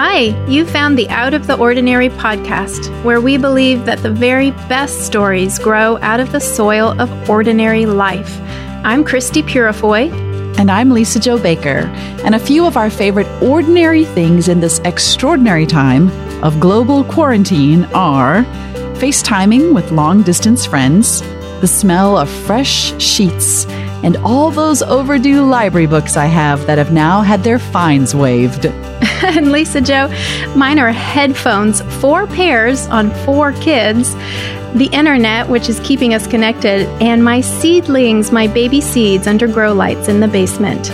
Hi, you found the Out of the Ordinary podcast, where we believe that the very best stories grow out of the soil of ordinary life. I'm Christie Purifoy. And I'm Lisa-Jo Baker. And a few of our favorite ordinary things in this extraordinary time of global quarantine are FaceTiming with long distance friends, the smell of fresh sheets, and all those overdue library books I have that have now had their fines waived. and Lisa-Jo. mine are headphones, four pairs on four kids, the internet, which is keeping us connected, and my seedlings, my baby seeds under grow lights in the basement.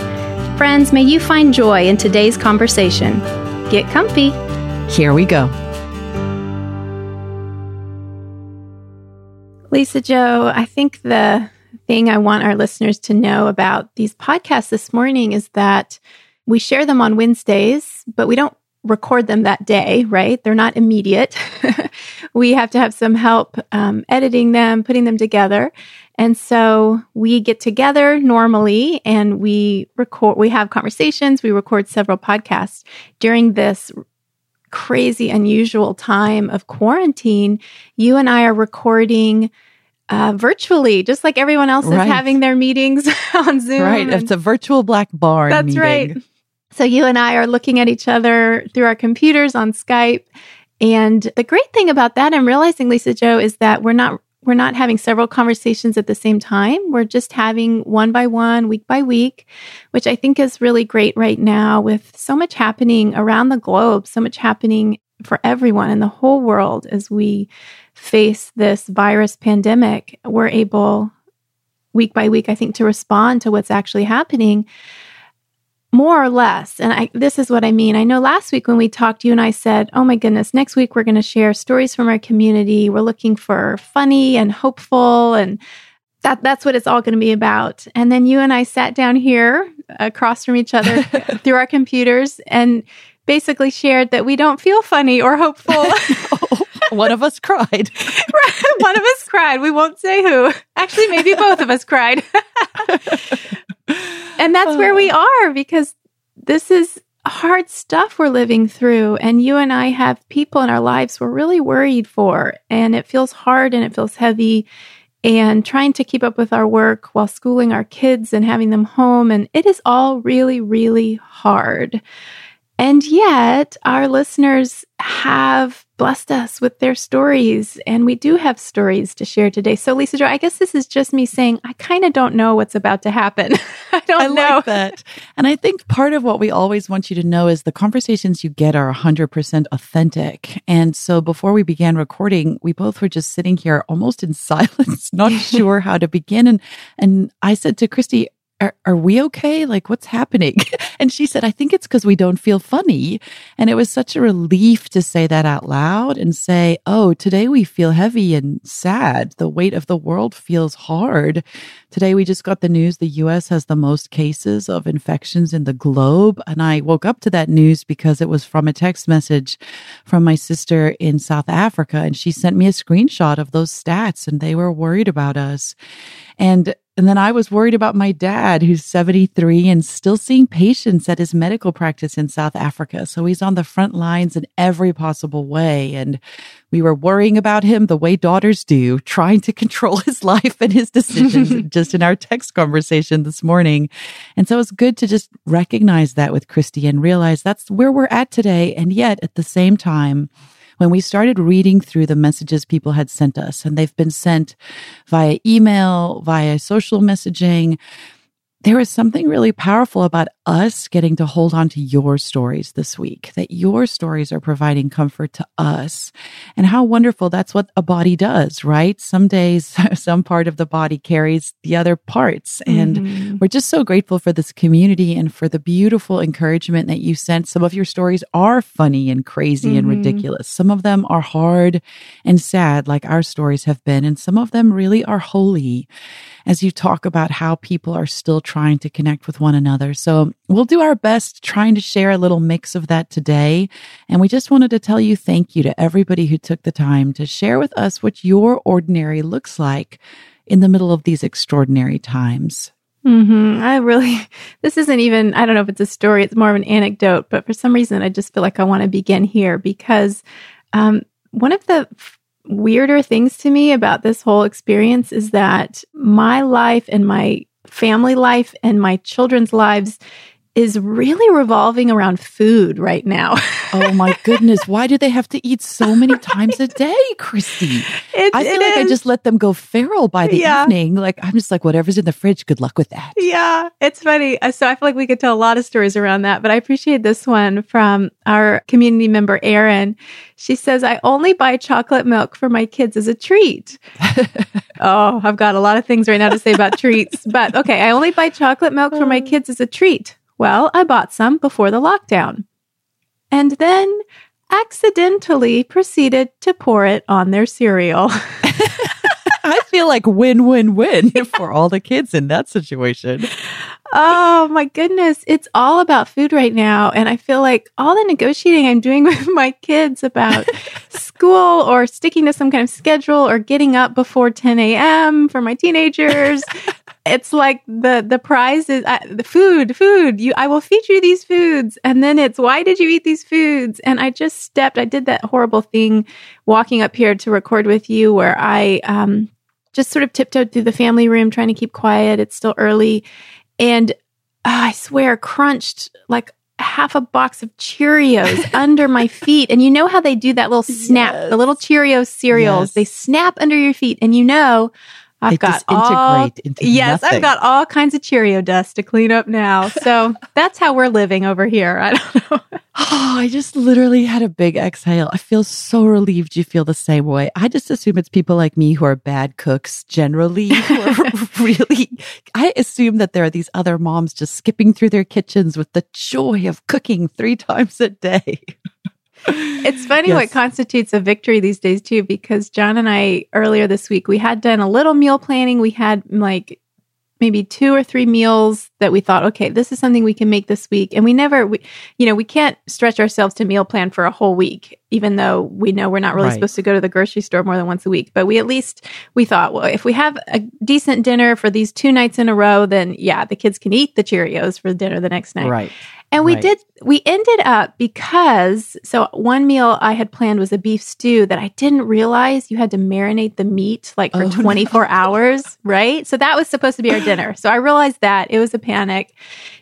Friends, may you find joy in today's conversation. Get comfy. Here we go. Lisa-Jo, I think the thing I want our listeners to know about these podcasts this morning is that we share them on Wednesdays, but we don't record them that day, right? They're not immediate. we have to have some help um, editing them, putting them together. And so we get together normally and we record, we have conversations, we record several podcasts during this crazy, unusual time of quarantine. You and I are recording uh, virtually, just like everyone else right. is having their meetings on Zoom. Right. It's a virtual black bar. That's meeting. right. So you and I are looking at each other through our computers on Skype. And the great thing about that, I'm realizing, Lisa-Jo, is that we're not we're not having several conversations at the same time. We're just having one by one, week by week, which I think is really great right now with so much happening around the globe, so much happening for everyone in the whole world as we face this virus pandemic. We're able, week by week, I think, to respond to what's actually happening more or less. And I, this is what I mean. I know last week when we talked, you and I said, oh my goodness, next week we're going to share stories from our community. We're looking for funny and hopeful and that, that's what it's all going to be about. And then you and I sat down here across from each other through our computers and basically shared that we don't feel funny or hopeful. Oh. One of us cried. One of us cried. We won't say who. Actually, maybe both of us cried. and that's where we oh. are because this is hard stuff we're living through. And you and I have people in our lives we're really worried for. And it feels hard and it feels heavy. And trying to keep up with our work while schooling our kids and having them home. And it is all really, really hard. And yet, our listeners have blessed us with their stories, and we do have stories to share today. So, Lisa-Jo, I guess this is just me saying I kind of don't know what's about to happen. I don't I know like that, and I think part of what we always want you to know is the conversations you get are 100% authentic. And so, before we began recording, we both were just sitting here almost in silence, not sure how to begin. And and I said to Christie, are, are we okay? Like, what's happening? And she said, I think it's because we don't feel funny. And it was such a relief to say that out loud and say, Oh, today we feel heavy and sad. The weight of the world feels hard. Today we just got the news the US has the most cases of infections in the globe. And I woke up to that news because it was from a text message from my sister in South Africa. And she sent me a screenshot of those stats and they were worried about us. And and then I was worried about my dad, who's 73 and still seeing patients at his medical practice in South Africa. So he's on the front lines in every possible way. And we were worrying about him the way daughters do, trying to control his life and his decisions just in our text conversation this morning. And so it's good to just recognize that with Christie and realize that's where we're at today. And yet at the same time, when we started reading through the messages people had sent us, and they've been sent via email, via social messaging, there was something really powerful about us getting to hold on to your stories this week, that your stories are providing comfort to us. And how wonderful that's what a body does, right? Some days, some part of the body carries the other parts. And mm-hmm. we're just so grateful for this community and for the beautiful encouragement that you sent. Some of your stories are funny and crazy mm-hmm. and ridiculous. Some of them are hard and sad, like our stories have been. And some of them really are holy as you talk about how people are still trying to connect with one another. So we'll do our best trying to share a little mix of that today. And we just wanted to tell you thank you to everybody who took the time to share with us what your ordinary looks like in the middle of these extraordinary times. Mm-hmm. I really, this isn't even, I don't know if it's a story, it's more of an anecdote, but for some reason, I just feel like I want to begin here because um, one of the f- weirder things to me about this whole experience is that my life and my family life and my children's lives is really revolving around food right now. oh my goodness. Why do they have to eat so many times a day, Christie? It, I feel like is. I just let them go feral by the yeah. evening. Like, I'm just like, whatever's in the fridge, good luck with that. Yeah, it's funny. Uh, so I feel like we could tell a lot of stories around that, but I appreciate this one from our community member, Erin. She says, I only buy chocolate milk for my kids as a treat. oh, I've got a lot of things right now to say about treats, but okay, I only buy chocolate milk for my kids as a treat. Well, I bought some before the lockdown. And then accidentally proceeded to pour it on their cereal. I feel like win win win for all the kids in that situation. Oh my goodness. It's all about food right now. And I feel like all the negotiating I'm doing with my kids about school or sticking to some kind of schedule or getting up before 10 a.m. for my teenagers it's like the the prize is uh, the food food you i will feed you these foods and then it's why did you eat these foods and i just stepped i did that horrible thing walking up here to record with you where i um just sort of tiptoed through the family room trying to keep quiet it's still early and uh, i swear crunched like half a box of Cheerios under my feet. And you know how they do that little snap, yes. the little Cheerios cereals, yes. they snap under your feet. And you know, I've they got all, into yes, nothing. I've got all kinds of Cheerio dust to clean up now. So that's how we're living over here. I don't know. oh, I just literally had a big exhale. I feel so relieved you feel the same way. I just assume it's people like me who are bad cooks generally. Really, I assume that there are these other moms just skipping through their kitchens with the joy of cooking three times a day it's funny yes. what constitutes a victory these days too because john and i earlier this week we had done a little meal planning. We had like maybe two or three meals that we thought okay this is something we can make this week. And we never we, you know we can't stretch ourselves to meal plan for a whole week even though we know we're not really right. supposed to go to the grocery store more than once a week. But we at least we thought well if we have a decent dinner for these two nights in a row then yeah the kids can eat the cheerios for dinner the next night. Right and we right. did, we ended up because, so one meal I had planned was a beef stew that I didn't realize you had to marinate the meat like for oh, 24 no. hours, right? So that was supposed to be our dinner. So I realized that it was a panic.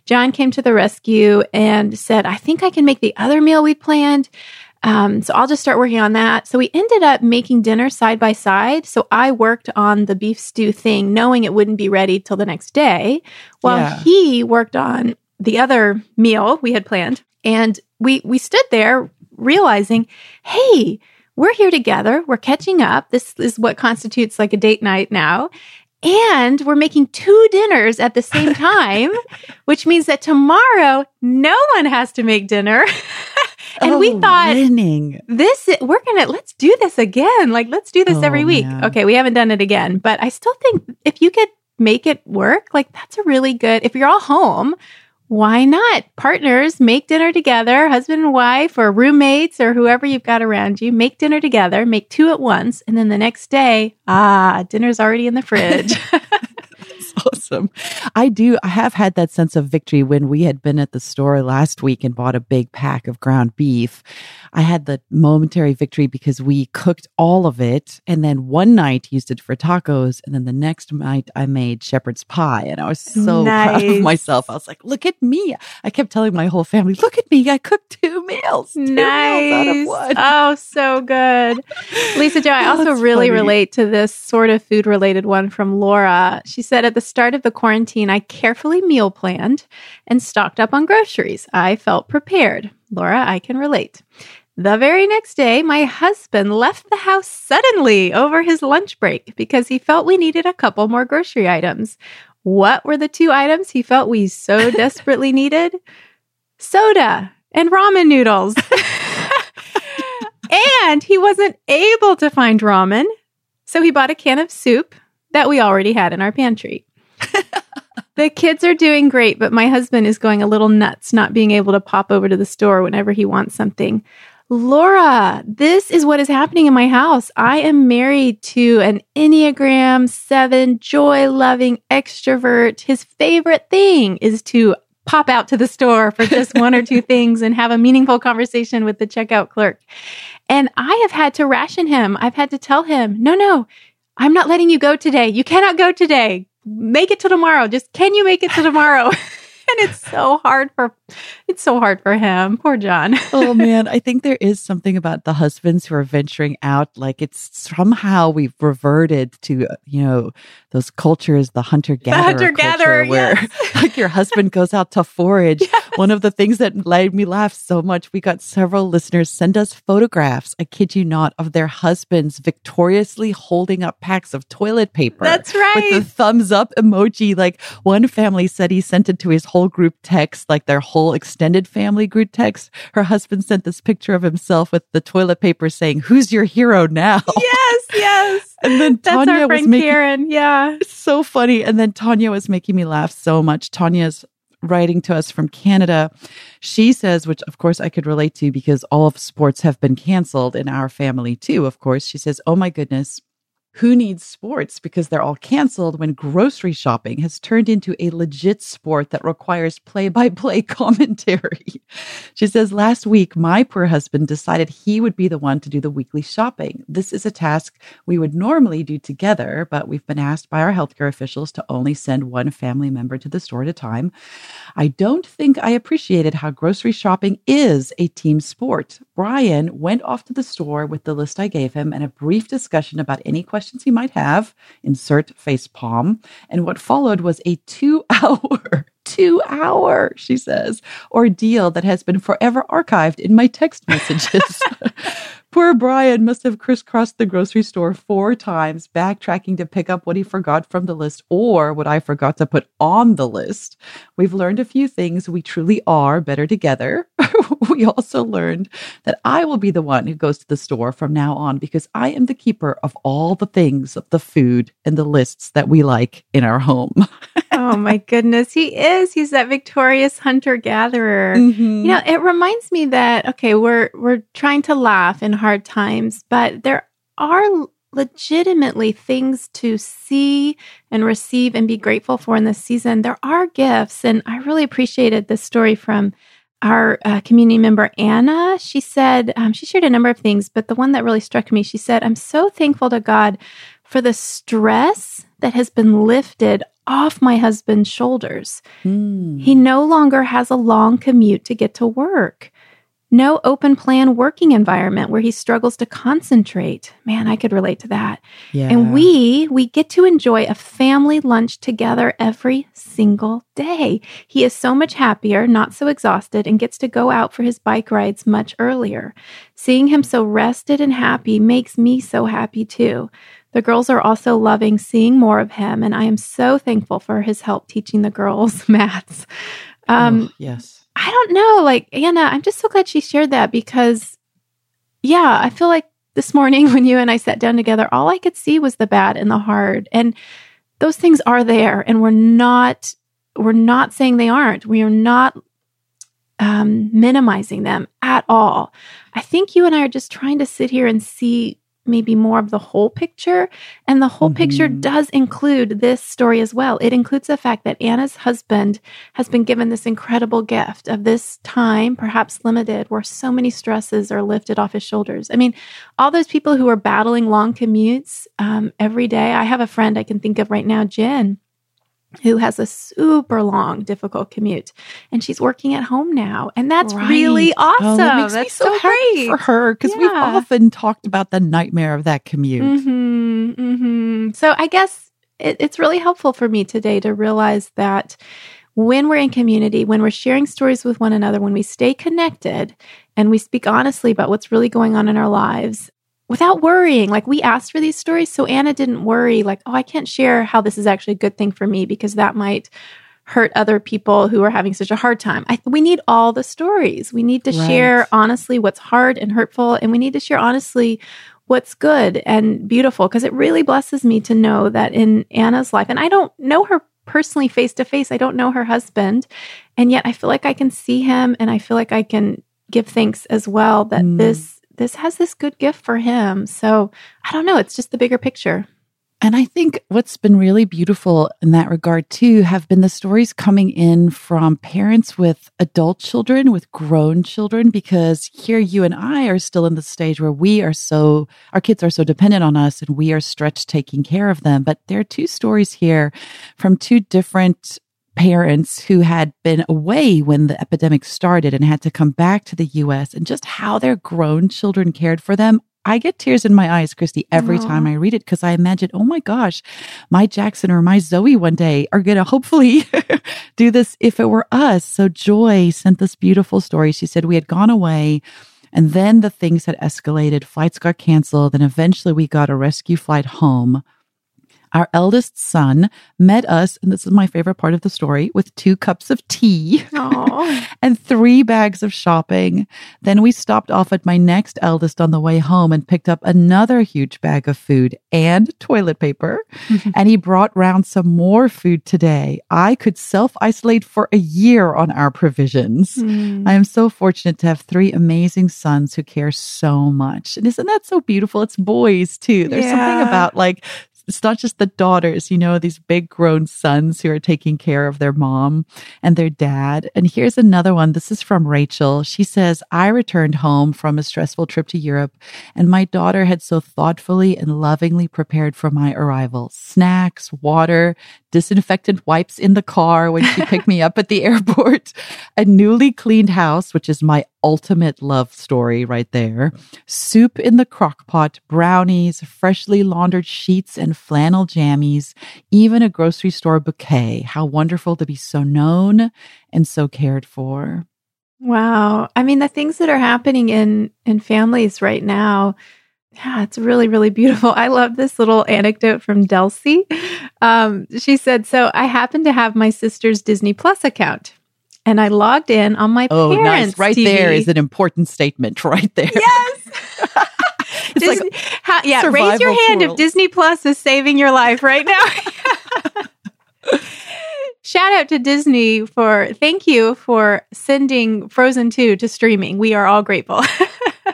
John came to the rescue and said, I think I can make the other meal we planned. Um, so I'll just start working on that. So we ended up making dinner side by side. So I worked on the beef stew thing, knowing it wouldn't be ready till the next day, while yeah. he worked on the other meal we had planned. And we we stood there realizing, hey, we're here together. We're catching up. This is what constitutes like a date night now. And we're making two dinners at the same time, which means that tomorrow no one has to make dinner. and oh, we thought winning. this we're gonna let's do this again. Like let's do this oh, every week. Man. Okay, we haven't done it again, but I still think if you could make it work, like that's a really good if you're all home, why not? Partners make dinner together, husband and wife, or roommates, or whoever you've got around you. Make dinner together, make two at once, and then the next day, ah, dinner's already in the fridge. awesome. I do. I have had that sense of victory when we had been at the store last week and bought a big pack of ground beef. I had the momentary victory because we cooked all of it and then one night used it for tacos. And then the next night I made shepherd's pie. And I was so nice. proud of myself. I was like, look at me. I kept telling my whole family, look at me. I cooked two meals. Two nice. Meals oh, so good. Lisa-Jo, I oh, also really funny. relate to this sort of food related one from Laura. She said at the start of the quarantine, I carefully meal planned and stocked up on groceries. I felt prepared. Laura, I can relate. The very next day, my husband left the house suddenly over his lunch break because he felt we needed a couple more grocery items. What were the two items he felt we so desperately needed? Soda and ramen noodles. and he wasn't able to find ramen, so he bought a can of soup that we already had in our pantry. The kids are doing great, but my husband is going a little nuts not being able to pop over to the store whenever he wants something. Laura, this is what is happening in my house. I am married to an Enneagram 7 joy loving extrovert. His favorite thing is to pop out to the store for just one or two things and have a meaningful conversation with the checkout clerk. And I have had to ration him. I've had to tell him, no, no, I'm not letting you go today. You cannot go today. Make it to tomorrow. Just can you make it to tomorrow? and it's so hard for it's so hard for him. Poor john. Oh man. I think there is something about the husbands who are venturing out. Like it's somehow we've reverted to you know those cultures the hunter gatherer hunter gatherer where yes. like your husband goes out to forage. Yes. one of the things that made me laugh so much we got several listeners send us photographs i kid you not of their husbands victoriously holding up packs of toilet paper that's right with the thumbs up emoji. Like one family said he sent it to his whole group text, like their whole extended family group text. Her husband sent this picture of himself with the toilet paper saying, Who's your hero now? Yes, yes. And then That's Tanya our friend was making Karen. Yeah. so funny. And then Tanya was making me laugh so much. Tanya's writing to us from Canada. She says, which of course I could relate to because all of sports have been canceled in our family too, of course. She says, Oh my goodness, who needs sports because they're all canceled when grocery shopping has turned into a legit sport that requires play by play commentary? She says, Last week, my poor husband decided he would be the one to do the weekly shopping. This is a task we would normally do together, but we've been asked by our healthcare officials to only send one family member to the store at a time. I don't think I appreciated how grocery shopping is a team sport. Brian went off to the store with the list I gave him and a brief discussion about any questions questions he might have, insert face palm. And what followed was a two hour, two hour, she says, ordeal that has been forever archived in my text messages. Poor Brian must have crisscrossed the grocery store four times, backtracking to pick up what he forgot from the list or what I forgot to put on the list. We've learned a few things. We truly are better together. we also learned that I will be the one who goes to the store from now on because I am the keeper of all the things, of the food and the lists that we like in our home. oh my goodness. He is. He's that victorious hunter gatherer. Mm-hmm. You know, it reminds me that okay, we're we're trying to laugh in hard times, but there are legitimately things to see and receive and be grateful for in this season. There are gifts, and I really appreciated this story from our uh, community member Anna. She said um, she shared a number of things, but the one that really struck me, she said, "I'm so thankful to God for the stress that has been lifted." Off my husband's shoulders. Mm. He no longer has a long commute to get to work no open plan working environment where he struggles to concentrate. Man, I could relate to that. Yeah. And we we get to enjoy a family lunch together every single day. He is so much happier, not so exhausted and gets to go out for his bike rides much earlier. Seeing him so rested and happy makes me so happy too. The girls are also loving seeing more of him and I am so thankful for his help teaching the girls maths. Um, oh, yes. I don't know. Like, Anna, I'm just so glad she shared that because, yeah, I feel like this morning when you and I sat down together, all I could see was the bad and the hard. And those things are there. And we're not, we're not saying they aren't. We are not um, minimizing them at all. I think you and I are just trying to sit here and see maybe more of the whole picture. And the whole mm-hmm. picture does include this story as well. It includes the fact that Anna's husband has been given this incredible gift of this time, perhaps limited, where so many stresses are lifted off his shoulders. I mean, all those people who are battling long commutes um, every day. I have a friend I can think of right now, Jen who has a super long, difficult commute, and she's working at home now, and that's right. really awesome. Oh, that makes that's me so, so happy great for her because Yeah. we've often talked about the nightmare of that commute. hmm hmm So I guess it, it's really helpful for me today to realize that when we're in community, when we're sharing stories with one another, when we stay connected and we speak honestly about what's really going on in our lives without worrying, like we asked for these stories. So Anna didn't worry, like, oh, I can't share how this is actually a good thing for me because that might hurt other people who are having such a hard time. I, we need all the stories. We need to Right. share honestly what's hard and hurtful, and we need to share honestly what's good and beautiful because it really blesses me to know that in Anna's life, and I don't know her personally face to face, I don't know her husband, and yet I feel like I can see him and I feel like I can give thanks as well that Mm. this this has this good gift for him. So I don't know. It's just the bigger picture. And I think what's been really beautiful in that regard too have been the stories coming in from parents with adult children, with grown children, because here you and I are still in the stage where we are so, our kids are so dependent on us and we are stretched taking care of them. But there are two stories here from two different parents who had been away when the epidemic started and had to come back to the US and just how their grown children cared for them. I get tears in my eyes, Christie, every Aw. time I read it because I imagine, oh my gosh, my Jackson or my Zoe one day are going to hopefully do this if it were us. So Joy sent this beautiful story. She said we had gone away and then the things had escalated. Flights got canceled and eventually we got a rescue flight home. Our eldest son met us, and this is my favorite part of the story, with two cups of tea and three bags of shopping. Then we stopped off at my next eldest on the way home and picked up another huge bag of food and toilet paper. and he brought round some more food today. I could self isolate for a year on our provisions. Hmm. I am so fortunate to have three amazing sons who care so much. And isn't that so beautiful? It's boys too. There's something about like, it's not just the daughters, you know, these big grown sons who are taking care of their mom and their dad. And here's another one. This is from Rachel. She says, I returned home from a stressful trip to Europe, and my daughter had so thoughtfully and lovingly prepared for my arrival snacks, water, disinfectant wipes in the car when she picked me up at the airport, a newly cleaned house, which is my ultimate love story right there, soup in the crock pot, brownies, freshly laundered sheets and flannel jammies, even a grocery store bouquet. How wonderful to be so known and so cared for. Wow. I mean, the things that are happening in in families right now, yeah, it's really, really beautiful. I love this little anecdote from Delcy. Um, she said, "So I happen to have my sister's Disney Plus account, and I logged in on my Oh, parents' nice. Right TV. there is an important statement right there. yes." It's like how, yeah, raise your hand if Disney Plus is saving your life right now. Shout out to Disney for thank you for sending Frozen 2 to streaming. We are all grateful.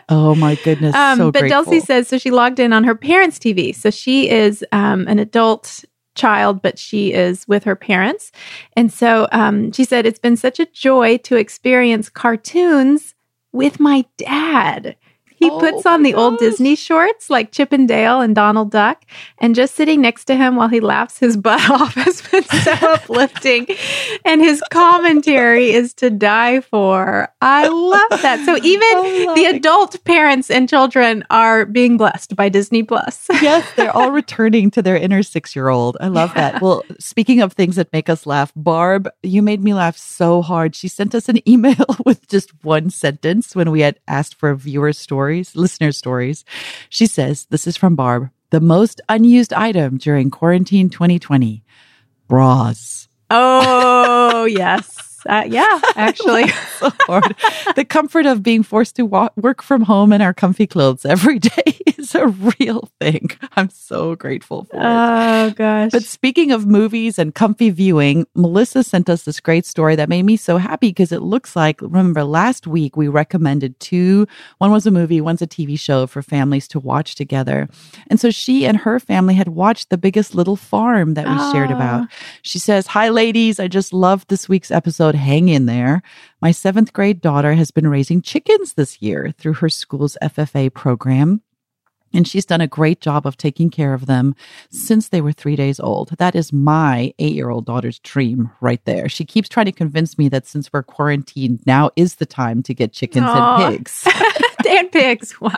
Oh my goodness. um, so but grateful. Dulcie says so she logged in on her parents' TV. So she is um, an adult child, but she is with her parents. And so um, she said, It's been such a joy to experience cartoons with my dad. He Oh puts on the old. Disney shorts like Chip and Dale and Donald Duck, and just sitting next to him while he laughs his butt off has been so uplifting. And his commentary is to die for. I love that. So even the adult parents and children are being blessed by Disney Plus. yes, they're all returning to their inner six year old. I love that. Well, speaking of things that make us laugh, Barb, you made me laugh so hard. She sent us an email with just one sentence when we had asked for a viewer stories, listener stories. She says, This is from Barb, the most unused item during quarantine 2020 bras. Oh, yes. Uh, yeah, actually. the comfort of being forced to work from home in our comfy clothes every day is a real thing. I'm so grateful for it. Oh, gosh. But speaking of movies and comfy viewing, Melissa sent us this great story that made me so happy because it looks like, remember last week we recommended two, one was a movie, one's a TV show for families to watch together. And so she and her family had watched The Biggest Little Farm that we shared Ah. about. She says, Hi, ladies. I just loved this week's episode. Hang in there. My seventh grade daughter has been raising chickens this year through her school's FFA program. And she's done a great job of taking care of them since they were three days old. That is my eight year old daughter's dream right there. She keeps trying to convince me that since we're quarantined, now is the time to get chickens Aw. and pigs. and pigs. Wow.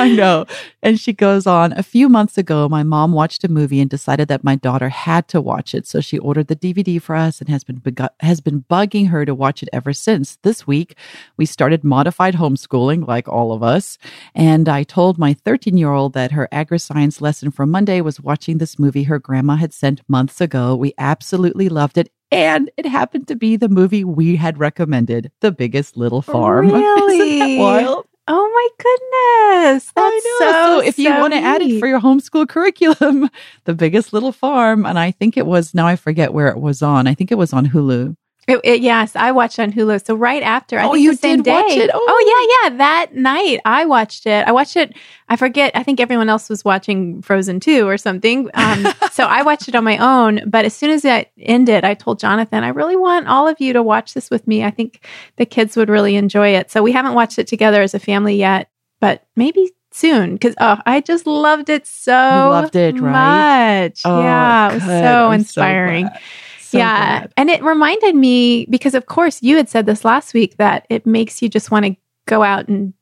I know. And she goes on, a few months ago, my mom watched a movie and decided that my daughter had to watch it. So she ordered the DVD for us and has been begu- has been bugging her to watch it ever since. This week, we started modified homeschooling like all of us, and I told my 13-year-old that her agri-science lesson for Monday was watching this movie her grandma had sent months ago. We absolutely loved it. And it happened to be the movie we had recommended, The Biggest Little Farm. Isn't Really? that wild? Oh my goodness. That's I know. so, if you so want to add it for your homeschool curriculum, the biggest little farm, and I think it was now I forget where it was on. I think it was on Hulu. It, it, yes, I watched on Hulu. So right after, I Oh, think you the same did day. watch it? Oh. Oh. yeah, yeah. That night I watched it. I watched it. I forget. I think everyone else was watching Frozen 2 or something. Um, so I watched it on my own. But as soon as it ended, I told Jonathan, I really want all of you to watch this with me. I think the kids would really enjoy it. So we haven't watched it together as a family yet, but maybe soon because oh, I just loved it so loved it, right? much. Oh, yeah, it was good. so I'm inspiring glad. So yeah. And it reminded me because, of course, you had said this last week that it makes you just want to go out and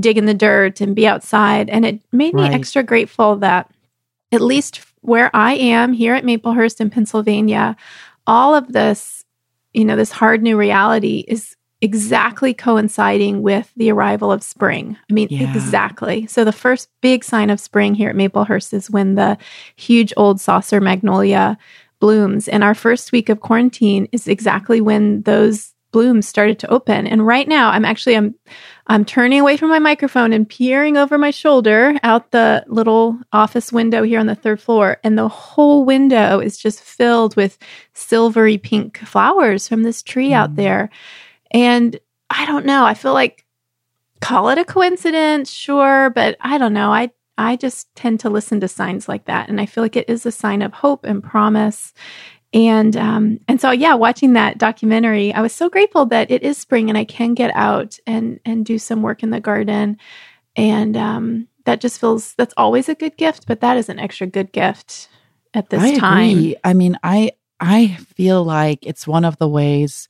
dig in the dirt and be outside. And it made me Right. extra grateful that at least where I am here at Maplehurst in Pennsylvania, all of this, you know, this hard new reality is exactly coinciding with the arrival of spring. I mean, Yeah. exactly. So the first big sign of spring here at Maplehurst is when the huge old saucer magnolia blooms. And our first week of quarantine is exactly when those blooms started to open. And right now, I'm actually I'm I'm turning away from my microphone and peering over my shoulder out the little office window here on the third floor, and the whole window is just filled with silvery pink flowers from this tree out Mm. there. And I don't know, I feel like call it a coincidence, sure, but I don't know. I I just tend to listen to signs like that, and I feel like it is a sign of hope and promise. And um, and so yeah, watching that documentary, I was so grateful that it is spring and I can get out and and do some work in the garden, and um, that just feels that's always a good gift, but that is an extra good gift at this I time. agree. I mean, I I feel like it's one of the ways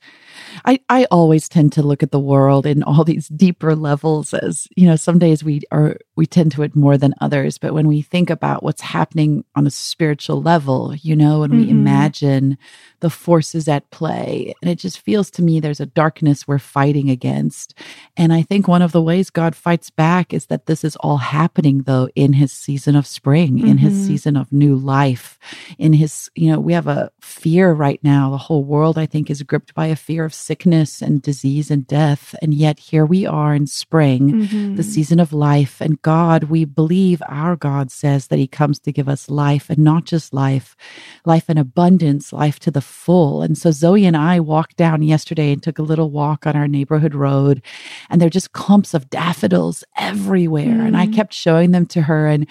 I, I always tend to look at the world in all these deeper levels as, you know, some days we are we tend to it more than others. But when we think about what's happening on a spiritual level, you know, and we Mhm. imagine the forces at play, and it just feels to me there's a darkness we're fighting against. And I think one of the ways God fights back is that this is all happening though in his season of spring, in his Mhm. season of new life, in his, you know, we have a fear right now. The whole world, I think, is gripped by a fear of sickness and disease and death. And yet here we are in spring, Mhm. the season of life. And God, we believe our God says that he comes to give us life and not just life, life in abundance, life to the full. And so Zoe and I walked down yesterday and took a little walk on our neighborhood road and there are just clumps of daffodils everywhere. And I Mm. kept showing them to her and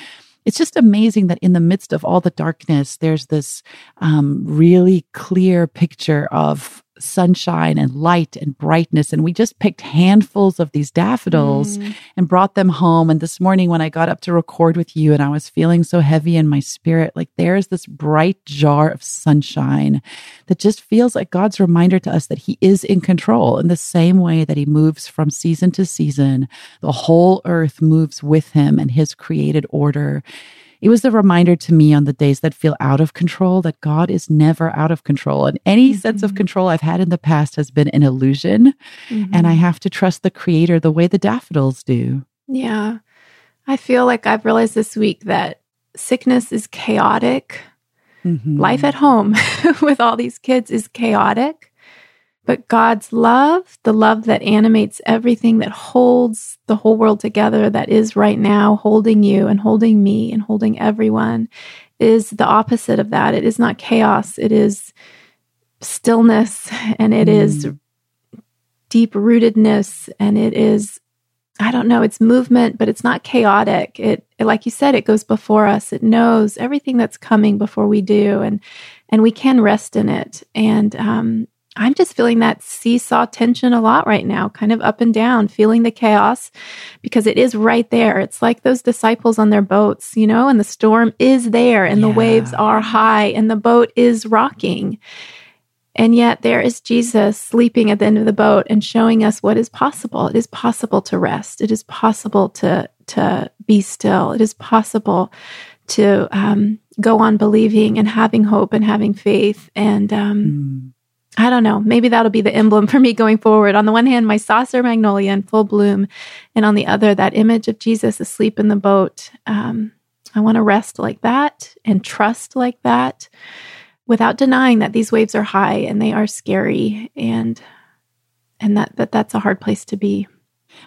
it's just amazing that in the midst of all the darkness, there's this um, really clear picture of sunshine and light and brightness. And we just picked handfuls of these daffodils Mm. and brought them home. And this morning, when I got up to record with you and I was feeling so heavy in my spirit, like there's this bright jar of sunshine that just feels like God's reminder to us that He is in control in the same way that He moves from season to season. The whole earth moves with Him and His created order. It was a reminder to me on the days that feel out of control that God is never out of control. And any sense of Mhm. control I've had in the past has been an illusion. And I have to trust the creator the way the daffodils do. Yeah. I feel like I've realized this week that sickness is chaotic. Mhm. Life at home with all these kids is chaotic. But God's love, the love that animates everything, that holds the whole world together, that is right now holding you and holding me and holding everyone, is the opposite of that. It is not chaos, it is stillness and it is Mm. deep rootedness and it is I don't know, it's movement, but it's not chaotic. It, it like you said, it goes before us. It knows everything that's coming before we do and and we can rest in it. And um I'm just feeling that seesaw tension a lot right now, kind of up and down, feeling the chaos because it is right there. It's like those disciples on their boats, you know, and the storm is there and the waves are high and the boat is rocking. And yet there is Jesus sleeping at the end of the boat and showing us what is possible. It is possible to rest. It is possible to to be still. It is possible to um, go on believing and having hope and having faith. And um, Mm. I don't know. Maybe that'll be the emblem for me going forward. On the one hand, my saucer magnolia in full bloom, and on the other, that image of Jesus asleep in the boat. Um, I want to rest like that and trust like that without denying that these waves are high and they are scary and and that, that that's a hard place to be.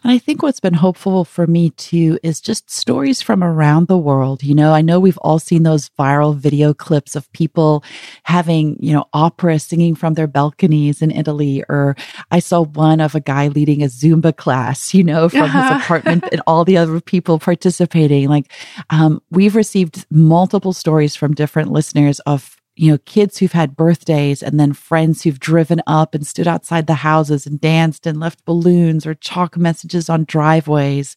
And I think what's been hopeful for me too is just stories from around the world. You know, I know we've all seen those viral video clips of people having, you know, opera singing from their balconies in Italy, or I saw one of a guy leading a Zumba class, you know, from uh-huh. his apartment and all the other people participating. Like, um, we've received multiple stories from different listeners of you know, kids who've had birthdays and then friends who've driven up and stood outside the houses and danced and left balloons or chalk messages on driveways.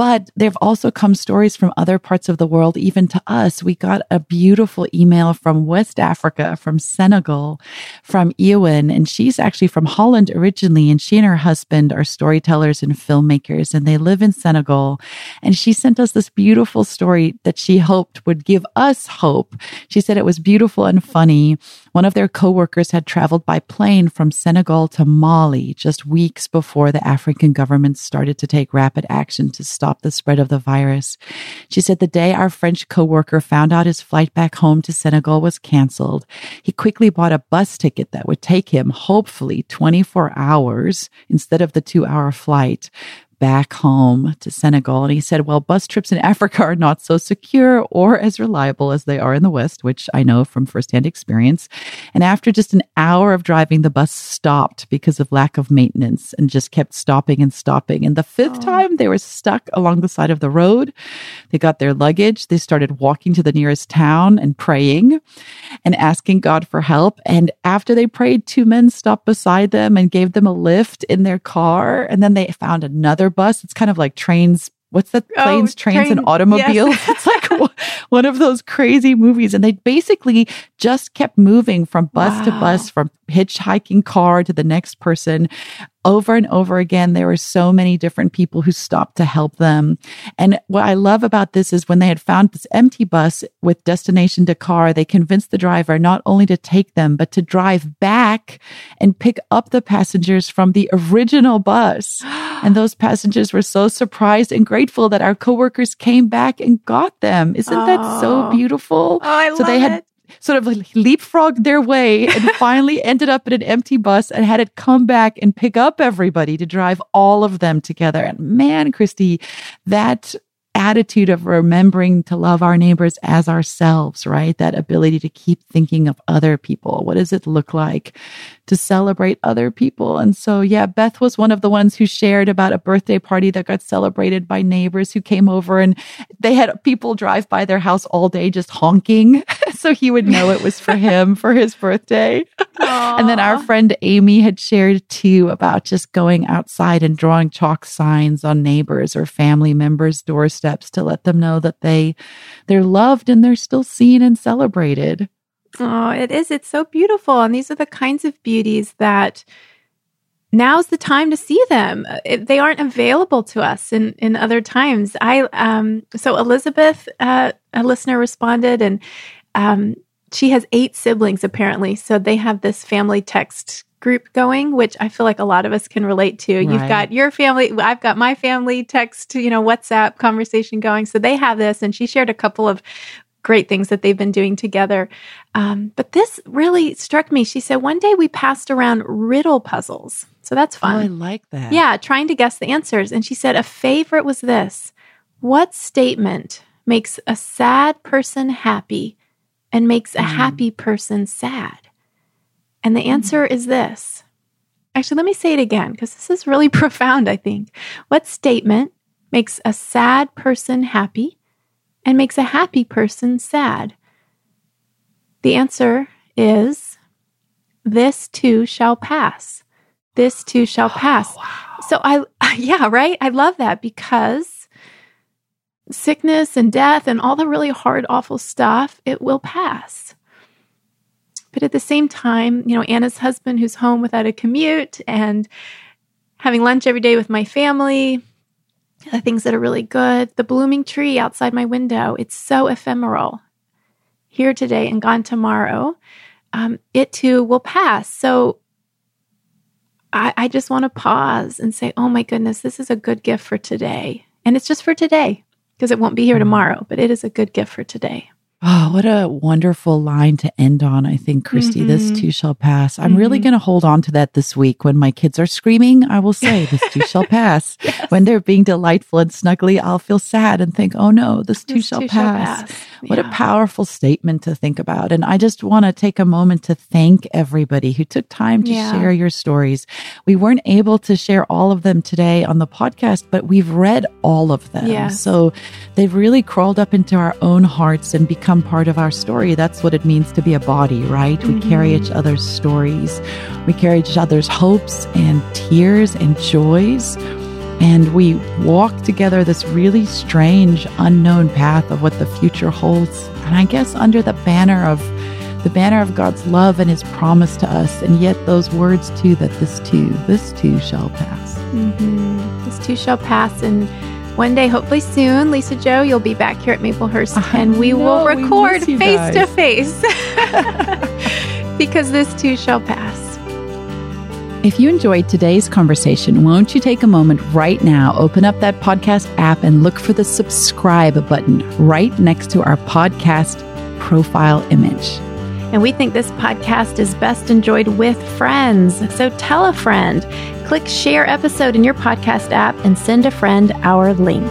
But there have also come stories from other parts of the world, even to us. We got a beautiful email from West Africa, from Senegal, from Ewan, and she's actually from Holland originally. And she and her husband are storytellers and filmmakers, and they live in Senegal. And she sent us this beautiful story that she hoped would give us hope. She said it was beautiful and funny. One of their coworkers had traveled by plane from Senegal to Mali just weeks before the African government started to take rapid action to stop the spread of the virus. She said the day our French coworker found out his flight back home to Senegal was canceled, he quickly bought a bus ticket that would take him hopefully 24 hours instead of the two hour flight back home to Senegal. And he said, well, bus trips in Africa are not so secure or as reliable as they are in the West, which I know from firsthand experience. And after just an hour of driving, the bus stopped because of lack of maintenance and just kept stopping and stopping. And the fifth oh. time they were stuck along the side of the road. They got their luggage. They started walking to the nearest town and praying and asking God for help. And after they prayed, two men stopped beside them and gave them a lift in their car. And then they found another bus. It's kind of like trains. What's that? Oh, Planes, oh, trains, train, and automobiles. Yes. it's like one of those crazy movies. And they basically just kept moving from bus wow. to bus, from hitchhiking car to the next person over and over again, there were so many different people who stopped to help them. And what I love about this is when they had found this empty bus with destination Dakar, they convinced the driver not only to take them, but to drive back and pick up the passengers from the original bus. And those passengers were so surprised and grateful that our coworkers came back and got them. Isn't oh. that so beautiful? Oh, I so love they had it sort of leapfrogged their way and finally ended up in an empty bus and had it come back and pick up everybody to drive all of them together. And man, Christie, that attitude of remembering to love our neighbors as ourselves, right? That ability to keep thinking of other people. What does it look like to celebrate other people? And so, yeah, Beth was one of the ones who shared about a birthday party that got celebrated by neighbors who came over and they had people drive by their house all day just honking. so he would know it was for him for his birthday. and then our friend Amy had shared too about just going outside and drawing chalk signs on neighbors or family members' doors steps to let them know that they they're loved and they're still seen and celebrated. Oh, it is. It's so beautiful. And these are the kinds of beauties that now's the time to see them. It, they aren't available to us in, in other times. I um so Elizabeth, uh, a listener responded, and um, she has eight siblings apparently. So they have this family text group going, which I feel like a lot of us can relate to. Right. You've got your family, I've got my family text, you know, WhatsApp conversation going. So they have this, and she shared a couple of great things that they've been doing together. Um, but this really struck me. She said one day we passed around riddle puzzles. So that's fun. Oh, I like that. Yeah, trying to guess the answers. And she said a favorite was this What statement makes a sad person happy and makes a mm. happy person sad? And the mm-hmm. answer is this. Actually, let me say it again because this is really profound, I think. What statement makes a sad person happy and makes a happy person sad? The answer is this too shall pass. This too shall oh, pass. Oh, wow. So I yeah, right? I love that because sickness and death and all the really hard awful stuff, it will pass. But at the same time, you know, Anna's husband who's home without a commute and having lunch every day with my family, the things that are really good, the blooming tree outside my window, it's so ephemeral. Here today and gone tomorrow, um, it too will pass. So I, I just want to pause and say, oh my goodness, this is a good gift for today. And it's just for today because it won't be here mm-hmm. tomorrow, but it is a good gift for today. Oh, what a wonderful line to end on. I think, Christie, mm-hmm. this too shall pass. I'm mm-hmm. really going to hold on to that this week. When my kids are screaming, I will say, this too shall pass. Yes. When they're being delightful and snuggly, I'll feel sad and think, oh no, this too, this shall, too pass. shall pass. What yeah. a powerful statement to think about. And I just want to take a moment to thank everybody who took time to yeah. share your stories. We weren't able to share all of them today on the podcast, but we've read all of them. Yes. So they've really crawled up into our own hearts and become become part of our story. That's what it means to be a body, right? Mm-hmm. We carry each other's stories, we carry each other's hopes and tears and joys. And we walk together this really strange, unknown path of what the future holds. And I guess under the banner of the banner of God's love and his promise to us. And yet those words too, that this too, this too shall pass. Mm-hmm. This too shall pass. And one day, hopefully soon, Lisa-Jo, you'll be back here at Maplehurst and we will record face to face because this too shall pass. If you enjoyed today's conversation, won't you take a moment right now, open up that podcast app and look for the subscribe button right next to our podcast profile image. And we think this podcast is best enjoyed with friends. So tell a friend click share episode in your podcast app and send a friend our link.